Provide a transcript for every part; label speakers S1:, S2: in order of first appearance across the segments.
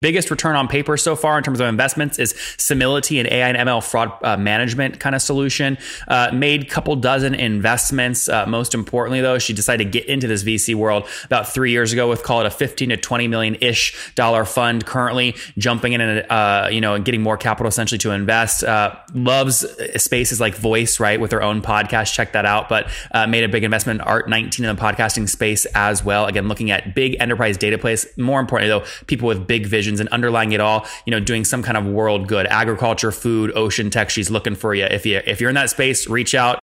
S1: biggest return on paper so far in terms of investments is Simility, an AI and ML fraud uh, management kind of solution. Uh, made couple dozen investments. Uh, most importantly, though, she decided to get into this VC world about three years ago with call it a 15 to 20 million ish dollar fund. Currently jumping in and uh, you know getting more capital essentially to invest. Uh, loves spaces like Voice, right, with her own podcast. Check that out. But uh, made a big investment in Art 19 in the podcasting space as well. Again, looking at big enterprise data plays. More importantly, though, people with big vision and underlying it all, you know, doing some kind of world good, agriculture, food, ocean tech. She's looking for you. If you if you're in that space, reach out.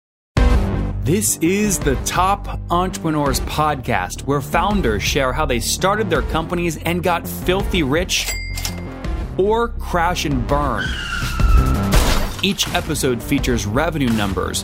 S1: This is the Top Entrepreneurs Podcast, where founders share how they started their companies and got filthy rich or crash and burn. Each episode features revenue numbers,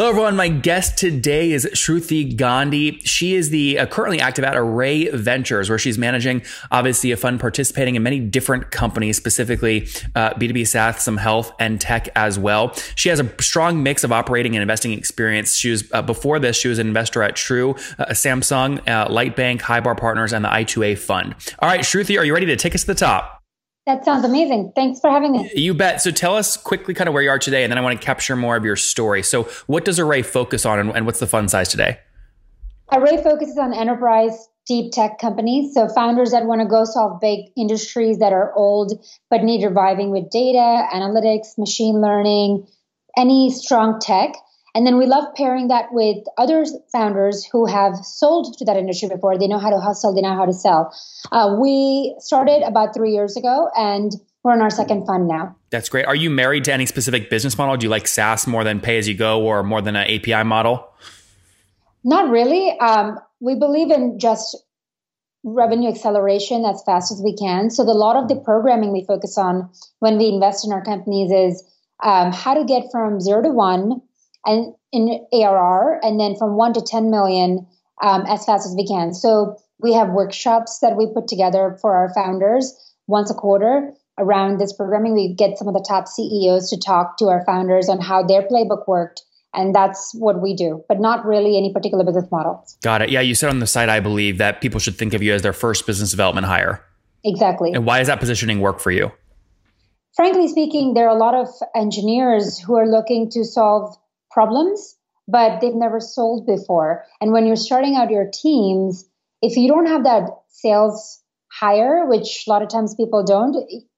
S1: Hello, everyone. My guest today is Shruti Gandhi. She is the uh, currently active at Array Ventures, where she's managing obviously a fund participating in many different companies, specifically uh, B2B SaaS, some health and tech as well. She has a strong mix of operating and investing experience. She was uh, before this, she was an investor at True, uh, Samsung, uh, Lightbank, Highbar Partners, and the I2A Fund. All right, Shruti, are you ready to take us to the top?
S2: That sounds amazing. Thanks for having me.
S1: You bet. So tell us quickly kind of where you are today, and then I want to capture more of your story. So, what does Array focus on, and, and what's the fund size today?
S2: Array focuses on enterprise deep tech companies. So, founders that want to go solve big industries that are old but need reviving with data, analytics, machine learning, any strong tech. And then we love pairing that with other founders who have sold to that industry before. They know how to hustle, they know how to sell. Uh, we started about three years ago and we're in our second fund now.
S1: That's great. Are you married to any specific business model? Do you like SaaS more than pay as you go or more than an API model?
S2: Not really. Um, we believe in just revenue acceleration as fast as we can. So, the, a lot of the programming we focus on when we invest in our companies is um, how to get from zero to one and in ARR, and then from one to 10 million um, as fast as we can. So we have workshops that we put together for our founders once a quarter around this programming. We get some of the top CEOs to talk to our founders on how their playbook worked. And that's what we do, but not really any particular business model.
S1: Got it. Yeah, you said on the site, I believe, that people should think of you as their first business development hire.
S2: Exactly.
S1: And why does that positioning work for you?
S2: Frankly speaking, there are a lot of engineers who are looking to solve problems, but they've never sold before. And when you're starting out your teams, if you don't have that sales hire, which a lot of times people don't,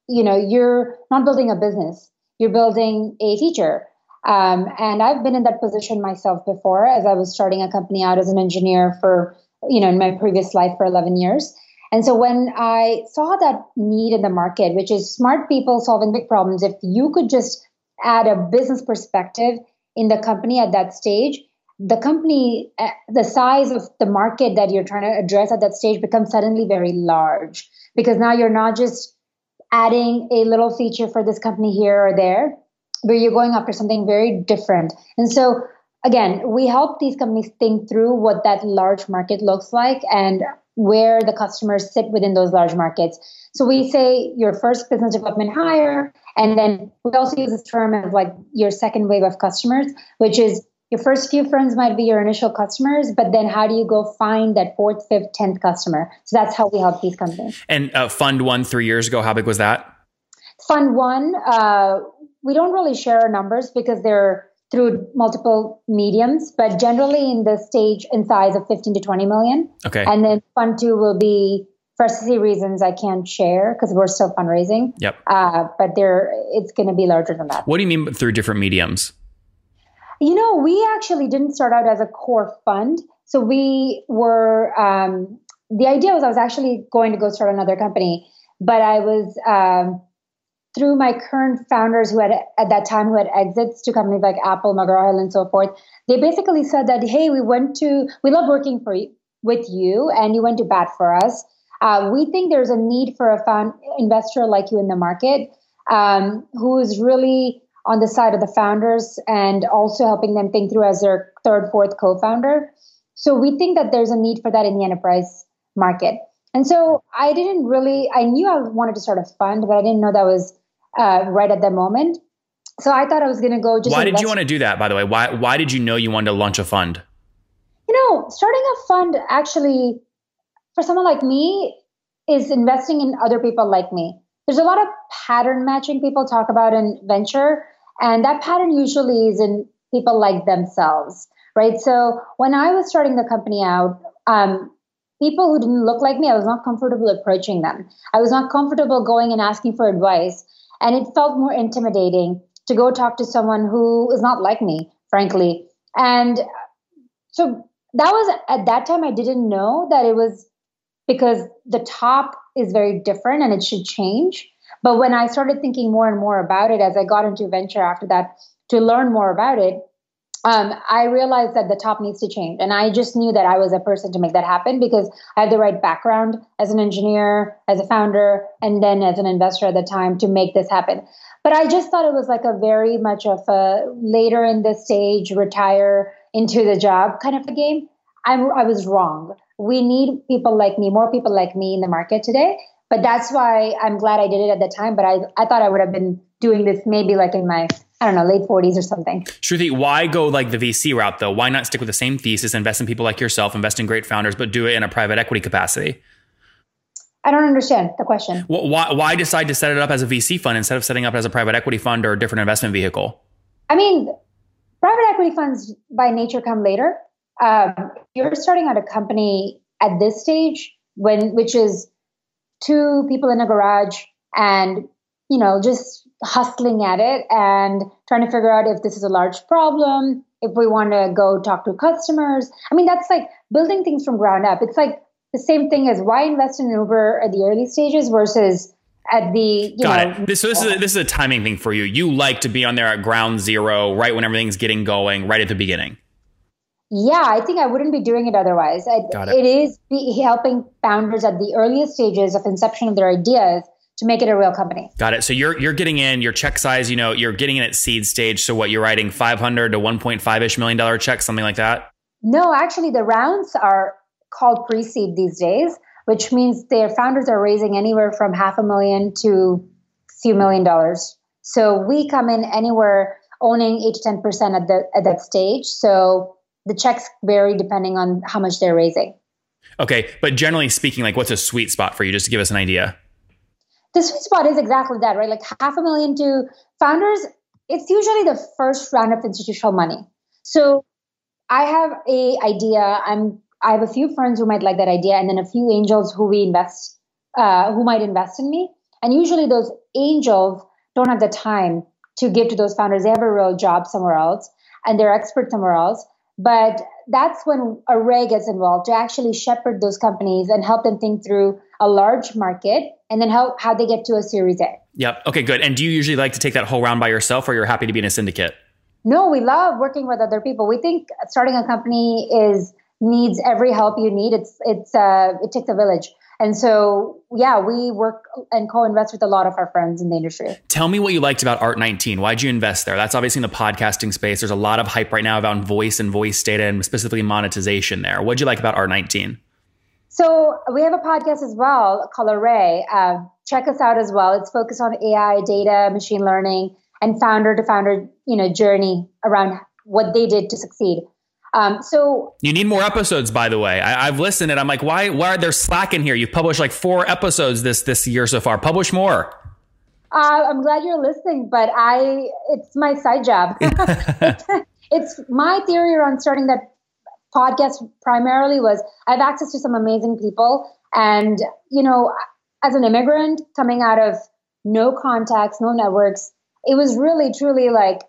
S2: you know, you're not building a business. You're building a feature. Um, and I've been in that position myself before as I was starting a company out as an engineer for, you know, in my previous life for 11 years. And so when I saw that need in the market, which is smart people solving big problems, if you could just add a business perspective in the company at that stage, the company, uh, the size of the market that you're trying to address at that stage becomes suddenly very large because now you're not just adding a little feature for this company here or there, but you're going after something very different. And so, again, we help these companies think through what that large market looks like and where the customers sit within those large markets. So we say your first business development hire, and then we also use this term of like your second wave of customers, which is your first few friends might be your initial customers, but then how do you go find that fourth, fifth, tenth customer? So that's how we help these companies.
S1: And uh, Fund One three years ago, how big was that?
S2: Fund One, uh, we don't really share our numbers because they're through multiple mediums, but generally in the stage in size of 15 to 20 million.
S1: Okay.
S2: And then Fund Two will be for SEC reasons I can't share because we're still fundraising.
S1: Yep.
S2: Uh, but there, it's going to be larger than that.
S1: What do you mean through different mediums?
S2: You know, we actually didn't start out as a core fund. So we were, um, the idea was I was actually going to go start another company, but I was, um, through my current founders who had at that time who had exits to companies like Apple, McGraw Hill, and so forth, they basically said that, hey, we went to, we love working for you with you and you went to bat for us. Uh, we think there's a need for a found investor like you in the market um, who is really on the side of the founders and also helping them think through as their third, fourth co-founder. So we think that there's a need for that in the enterprise market. And so I didn't really, I knew I wanted to start a fund, but I didn't know that was uh, right at the moment. So I thought I was going to go just.
S1: Why did you want to do that, by the way? Why, why did you know you wanted to launch a fund?
S2: You know, starting a fund actually, for someone like me, is investing in other people like me. There's a lot of pattern matching people talk about in venture, and that pattern usually is in people like themselves, right? So when I was starting the company out, um, people who didn't look like me, I was not comfortable approaching them. I was not comfortable going and asking for advice. And it felt more intimidating to go talk to someone who is not like me, frankly. And uh, so that was at that time, I didn't know that it was because the top is very different and it should change. But when I started thinking more and more about it as I got into venture after that to learn more about it, um, I realized that the top needs to change. And I just knew that I was a person to make that happen because I have the right background as an engineer, as a founder, and then as an investor at the time to make this happen. But I just thought it was like a very much of a later in the stage, retire into the job kind of a game. I'm, I was wrong. We need people like me, more people like me in the market today. But that's why I'm glad I did it at the time. But I, I thought I would have been doing this maybe like in my I don't know, late 40s or something.
S1: Shruti, why go like the VC route though? Why not stick with the same thesis, invest in people like yourself, invest in great founders, but do it in a private equity capacity?
S2: I don't understand the question.
S1: Well, why, why decide to set it up as a VC fund instead of setting up as a private equity fund or a different investment vehicle?
S2: I mean, private equity funds by nature come later. Um, you're starting out a company at this stage when, which is two people in a garage and you know just hustling at it and trying to figure out if this is a large problem if we want to go talk to customers i mean that's like building things from ground up it's like the same thing as why invest in uber at the early stages versus at the
S1: got
S2: know,
S1: it. This, so this is a, this is a timing thing for you. You like to be on there at ground zero, right when everything's getting going, right at the beginning.
S2: Yeah, I think I wouldn't be doing it otherwise.
S1: Got it.
S2: it is be helping founders at the earliest stages of inception of their ideas to make it a real company.
S1: Got it. So you're you're getting in your check size. You know, you're getting in at seed stage. So what you're writing five hundred to one point five ish million dollar check, something like that.
S2: No, actually, the rounds are called pre-seed these days, which means their founders are raising anywhere from half a million to a few million dollars. So we come in anywhere owning eight to ten percent at the at that stage. So the checks vary depending on how much they're raising.
S1: Okay, but generally speaking, like what's a sweet spot for you, just to give us an idea?
S2: The sweet spot is exactly that, right? Like half a million to founders. It's usually the first round of institutional money. So I have a idea. I'm I have a few friends who might like that idea, and then a few angels who we invest, uh, who might invest in me. And usually those angels don't have the time to give to those founders. They have a real job somewhere else, and they're experts somewhere else. But that's when Array gets involved to actually shepherd those companies and help them think through a large market and then how, how they get to a Series A.
S1: Yep. Okay, good. And do you usually like to take that whole round by yourself or you're happy to be in a syndicate?
S2: No, we love working with other people. We think starting a company is needs every help you need. It's it's uh, it takes a village. And so, yeah, we work and co-invest with a lot of our friends in the industry.
S1: Tell me what you liked about Art19. Why'd you invest there? That's obviously in the podcasting space. There's a lot of hype right now about voice and voice data and specifically monetization there. What'd you like about Art19?
S2: So we have a podcast as well called Array. Uh, check us out as well. It's focused on AI, data, machine learning, and founder to founder, you know, journey around what they did to succeed. Um, so
S1: you need more episodes, by the way. I, have listened and I'm like, why? Why are there slack in here? You've published like four episodes this this year so far. Publish more.
S2: Uh, I'm glad you're listening, but I it's my side job. it's, it's my theory around starting that podcast primarily was I have access to some amazing people, and you know, as an immigrant coming out of no contacts, no networks, it was really truly like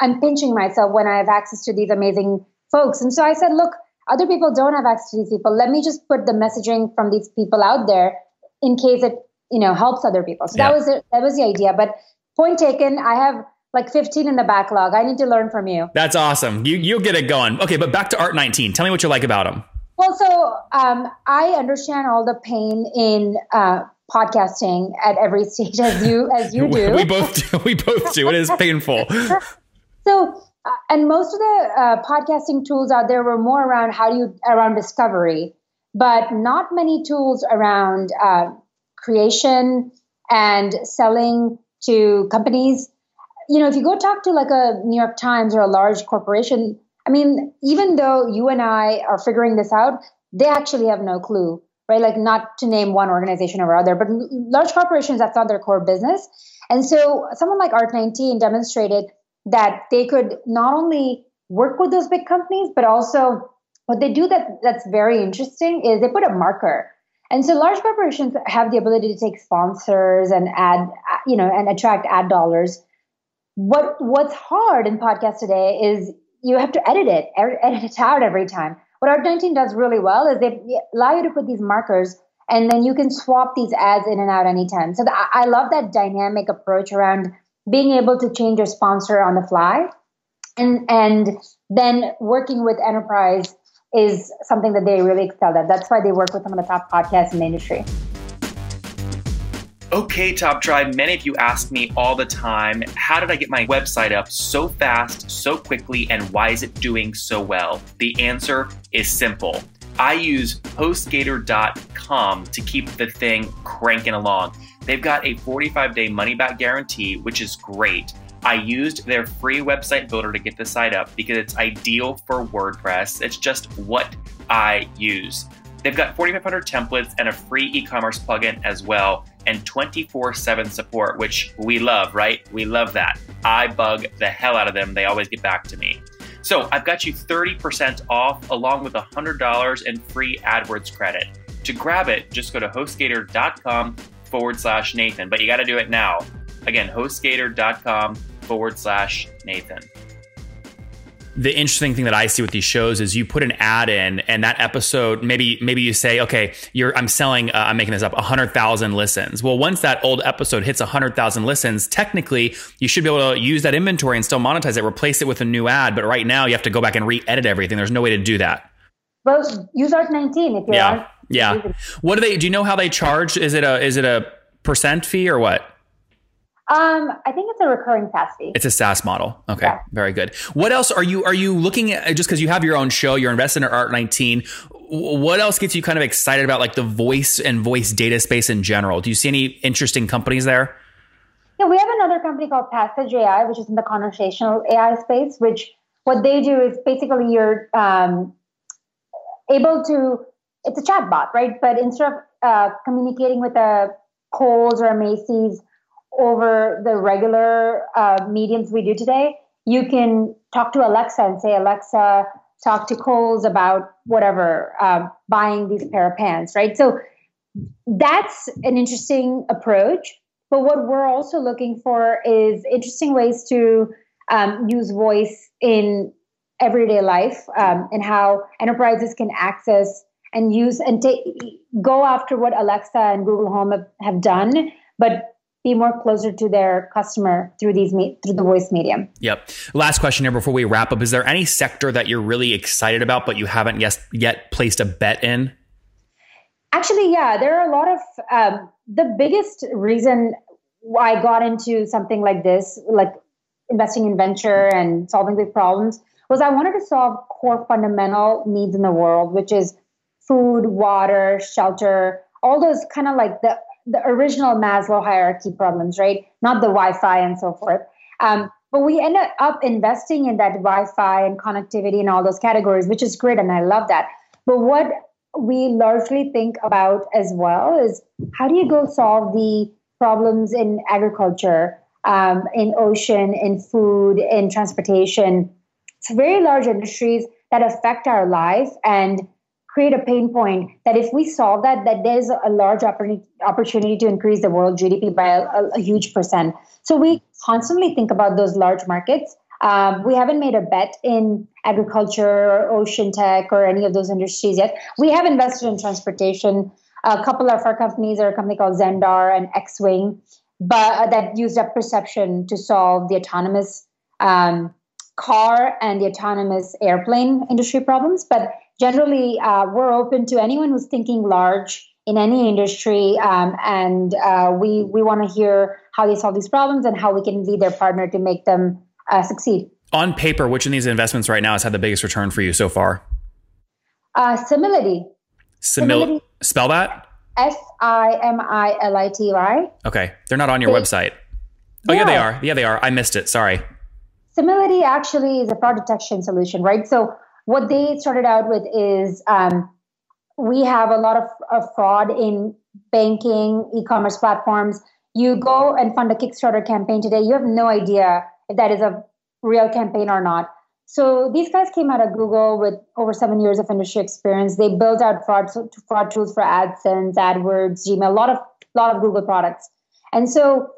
S2: I'm pinching myself when I have access to these amazing folks. And so I said, look, other people don't have access to these people. Let me just put the messaging from these people out there in case it, you know, helps other people. So yeah. that was it. That was the idea. But point taken, I have like 15 in the backlog. I need to learn from you.
S1: That's awesome. You you'll get it going. Okay, but back to Art 19. Tell me what you like about them.
S2: Well, so um, I understand all the pain in uh, podcasting at every stage, as you as you do.
S1: we both do. We both do. It is painful.
S2: so, uh, and most of the uh, podcasting tools out there were more around how do you around discovery, but not many tools around uh, creation and selling to companies. You know, if you go talk to like a New York Times or a large corporation, I mean, even though you and I are figuring this out, they actually have no clue, right? Like, not to name one organization over other, but large corporations, that's not their core business. And so, someone like Art19 demonstrated that they could not only work with those big companies, but also what they do that that's very interesting is they put a marker. And so large corporations have the ability to take sponsors and add, you know, and attract ad dollars. What what's hard in podcast today is you have to edit it, edit it out every time. What Art19 does really well is they allow you to put these markers and then you can swap these ads in and out anytime. So the, I love that dynamic approach around being able to change your sponsor on the fly. And, and then working with enterprise is something that they really excel at. That's why they work with some of the top podcasts in the industry.
S1: Okay, Top Tribe, many of you ask me all the time how did I get my website up so fast, so quickly, and why is it doing so well? The answer is simple. I use HostGator.com to keep the thing cranking along. They've got a 45 day money back guarantee, which is great. I used their free website builder to get the site up because it's ideal for WordPress. It's just what I use. They've got 4,500 templates and a free e commerce plugin as well, and 24 7 support, which we love, right? We love that. I bug the hell out of them. They always get back to me. So I've got you 30% off along with $100 in free AdWords credit. To grab it, just go to hostgator.com forward slash Nathan, but you got to do it now. Again, hostgator.com forward slash Nathan the interesting thing that I see with these shows is you put an ad in, and that episode maybe maybe you say, okay, you're I'm selling, uh, I'm making this up, hundred thousand listens. Well, once that old episode hits hundred thousand listens, technically you should be able to use that inventory and still monetize it, replace it with a new ad. But right now you have to go back and re-edit everything. There's no way to do that.
S2: Well, use Art19 if you're
S1: yeah, yeah. What do they? Do you know how they charge? Is it a is it a percent fee or what?
S2: Um, I think it's a recurring SaaS fee.
S1: It's a SaaS model. Okay, yeah. very good. What else are you are you looking at? Just because you have your own show, you're invested in Art19. What else gets you kind of excited about like the voice and voice data space in general? Do you see any interesting companies there?
S2: Yeah, we have another company called Passage AI, which is in the conversational AI space. Which what they do is basically you're um, able to. It's a chatbot, right? But instead of uh, communicating with a Kohl's or a Macy's over the regular uh, mediums we do today, you can talk to Alexa and say, Alexa, talk to Kohl's about whatever, uh, buying these pair of pants, right? So that's an interesting approach. But what we're also looking for is interesting ways to um, use voice in everyday life um, and how enterprises can access and use and take go after what Alexa and Google Home have, have done, but be more closer to their customer through these me- through the voice medium.
S1: Yep. Last question here before we wrap up: Is there any sector that you're really excited about, but you haven't yet yet placed a bet in?
S2: Actually, yeah, there are a lot of um, the biggest reason why I got into something like this, like investing in venture and solving big problems, was I wanted to solve core fundamental needs in the world, which is food, water, shelter, all those kind of like the the original Maslow hierarchy problems, right? Not the Wi-Fi and so forth. Um, but we end up investing in that Wi-Fi and connectivity and all those categories, which is great, and I love that. But what we largely think about as well is how do you go solve the problems in agriculture, um, in ocean, in food, in transportation? It's very large industries that affect our life and create a pain point that if we solve that, that there's a large opportunity to increase the world GDP by a, a huge percent. So we constantly think about those large markets. Um, we haven't made a bet in agriculture or ocean tech or any of those industries yet. We have invested in transportation. A couple of our companies are a company called Zendar and x-wing but uh, that used depth perception to solve the autonomous um, car and the autonomous airplane industry problems. But generally, uh, we're open to anyone who's thinking large in any industry, um, and uh, we we want to hear how they solve these problems and how we can be their partner to make them uh, succeed.
S1: On paper, which of these investments right now has had the biggest return for you so far?
S2: Uh, Simility.
S1: Simil- spell that.
S2: S I M I L I T Y.
S1: Okay, they're not on your
S2: They-
S1: website. Oh yeah, they are. Yeah, they are. I missed it. Sorry.
S2: Simility actually is a fraud detection solution, right? So what they started out with is um, we have a lot of, of fraud in banking, e-commerce platforms. You go and fund a Kickstarter campaign today, you have no idea if that is a real campaign or not. So these guys came out of Google with over seven years of industry experience. They built out fraud fraud tools for AdSense, AdWords, Gmail, a lot of lot of Google products. And so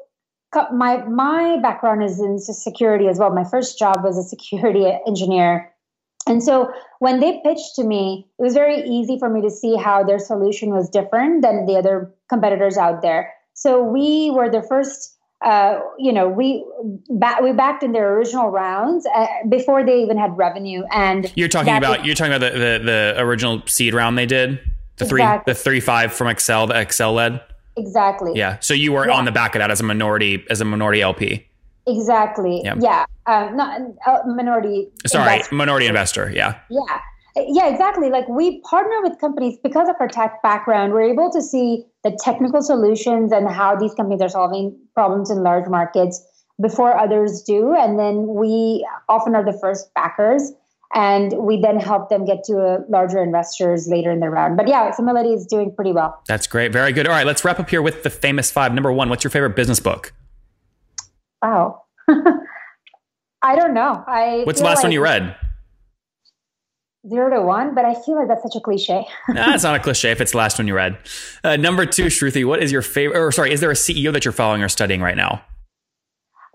S2: my my background is in security as well. My first job was a security engineer. And so when they pitched to me, it was very easy for me to see how their solution was different than the other competitors out there. So we were the first uh, you know, we ba- we backed in their original rounds uh, before they even had revenue. And
S1: You're talking about you're talking about the, the the original seed round they did. The three
S2: Exactly.
S1: the three five from Accel the Accel led.
S2: exactly.
S1: Yeah. So you were
S2: Yeah.
S1: on the back of that as a minority as a minority LP.
S2: Exactly.
S1: Yeah.
S2: Yeah. Um, not uh, minority.
S1: Sorry,
S2: investment.
S1: minority investor. Yeah.
S2: Yeah. Yeah, exactly. Like we partner with companies because of our tech background. We're able to see the technical solutions and how these companies are solving problems in large markets before others do. And then we often are the first backers and we then help them get to uh, larger investors later in the round. But yeah, Simility is doing pretty well.
S1: That's great. Very good. All right, let's wrap up here with the famous five. Number one, what's your favorite business book?
S2: Wow. I don't know. I
S1: What's the last one you read?
S2: Zero to one, but I feel like that's such a cliche.
S1: nah, it's not a cliche if it's the last one you read. Uh, number two, Shruti, what is your favorite? Or sorry, is there a CEO that you're following or studying right now?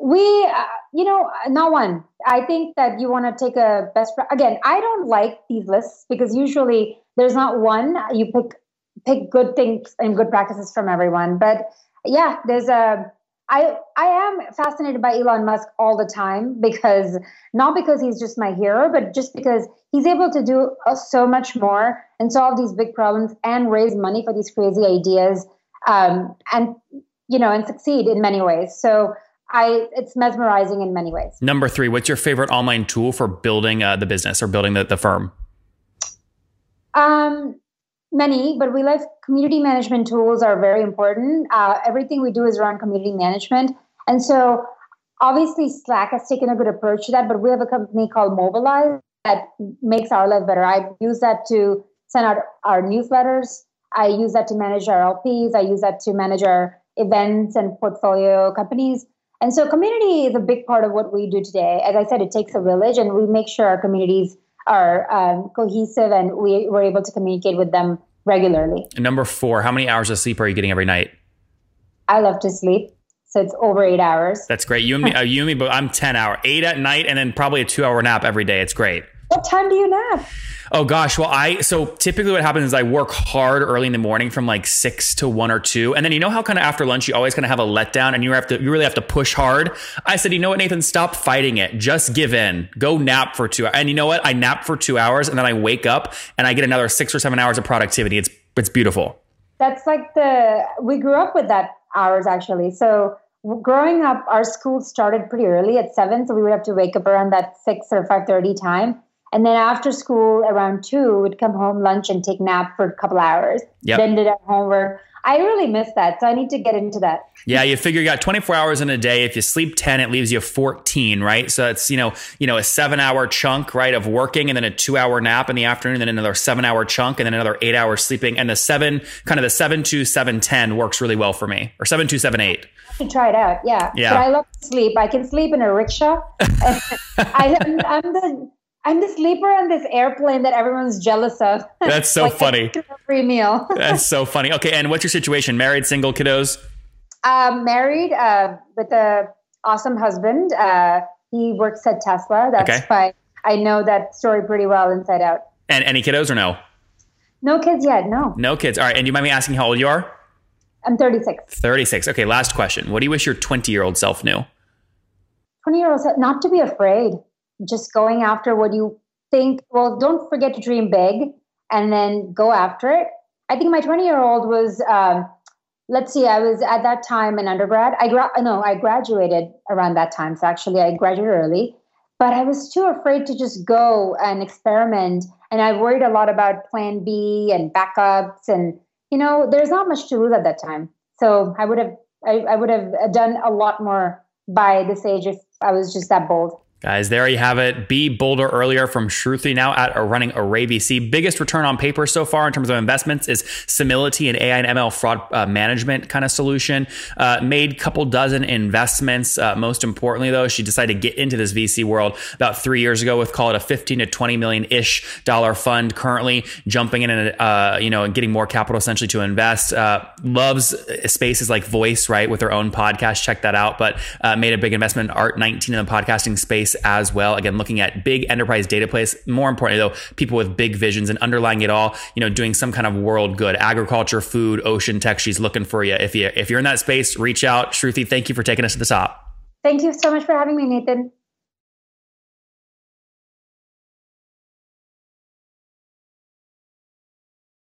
S2: We, uh, you know, not one. I think that you want to take a best. pra- Again, I don't like these lists because usually there's not one. You pick pick good things and good practices from everyone. But yeah, there's a. I I am fascinated by Elon Musk all the time because not because he's just my hero, but just because he's able to do uh, so much more and solve these big problems and raise money for these crazy ideas, um, and you know, and succeed in many ways. So. I it's mesmerizing in many ways.
S1: Number three, what's your favorite online tool for building uh, the business or building the, the firm?
S2: Um, many, but we like community management tools are very important. Uh, everything we do is around community management, and so obviously Slack has taken a good approach to that. But we have a company called Mobilize that makes our life better. I use that to send out our newsletters. I use that to manage our LPs. I use that to manage our events and portfolio companies. And so community is a big part of what we do today. As I said, it takes a village, and we make sure our communities are um, cohesive and we, we're able to communicate with them regularly.
S1: And number four, how many hours of sleep are you getting every night?
S2: I love to sleep, so it's over eight hours.
S1: That's great. You and me, uh, you and me, but I'm 10 hour, eight at night, and then probably a two hour nap every day. It's great.
S2: What time do you nap?
S1: Oh gosh, well I so typically what happens is I work hard early in the morning from like six to one or two, and then you know how kind of after lunch you always kind of have a letdown and you have to you really have to push hard. I said, you know what, Nathan, stop fighting it, just give in, go nap for two. And you know what, I nap for two hours, and then I wake up and I get another six or seven hours of productivity. It's it's beautiful.
S2: That's like the we grew up with that hours actually. So growing up, our school started pretty early at seven, so we would have to wake up around that six or five thirty time. And then after school, around two, we'd come home, lunch, and take nap for a couple hours.
S1: Yep.
S2: Then did our homework. I really miss that, so I need to get into that.
S1: Yeah, you figure you got 24 hours in a day. If you sleep 10, it leaves you 14, right? So it's, you know, you know, a seven hour chunk, right, of working and then a two hour nap in the afternoon, then another seven hour chunk and then another eight hours sleeping. And the seven, kind of the seven to seven ten works really well for me. Or seven to seven eight.
S2: to try it out. Yeah.
S1: Yeah.
S2: But I love to sleep. I can sleep in a rickshaw. I, am I'm the I'm the sleeper on this airplane that everyone's jealous of.
S1: That's so
S2: Like,
S1: funny.
S2: Free meal.
S1: That's so funny. Okay, and what's your situation? Married, single, kiddos?
S2: um, married uh, with an awesome husband. Uh, he works at Tesla. That's
S1: Okay.
S2: why I know that story pretty well inside out.
S1: And any kiddos or no?
S2: No kids yet. No,
S1: No kids. All right. And you mind me asking how old you are?
S2: I'm 36.
S1: 36. Okay, last question. What do you wish your 20 year old self knew?
S2: 20 year olds not to be afraid just going after what you think well don't forget to dream big and then go after it. I think my 20 year old was, um, let's see, I was at that time an undergrad. I gra- no, I graduated around that time. So actually, I graduated early, but I was too afraid to just go and experiment. And I worried a lot about Plan B and backups, and you know, there's not much to lose at that time. So I would have, I, I would have done a lot more by this age if I was just that bold.
S1: Guys, there you have it. B Boulder earlier from Shruti now at a running Array VC. Biggest return on paper so far in terms of investments is Simility, an AI and ML fraud uh, management kind of solution. Uh, made couple dozen investments. Uh, most importantly, though, she decided to get into this VC world about three years ago with call it a 15 to 20 million ish dollar fund. Currently jumping in and uh, you know and getting more capital essentially to invest. Uh, loves spaces like Voice, right, with her own podcast. Check that out. But uh, made a big investment in Art 19 in the podcasting space as well. Again, looking at big enterprise data plays. More importantly, though, people with big visions and underlying it all, you know, doing some kind of world good, agriculture, food, ocean tech. She's looking for you. If you if you're in that space, reach out. Shruti, thank you for taking us to the top.
S2: Thank you so much for having me, Nathan.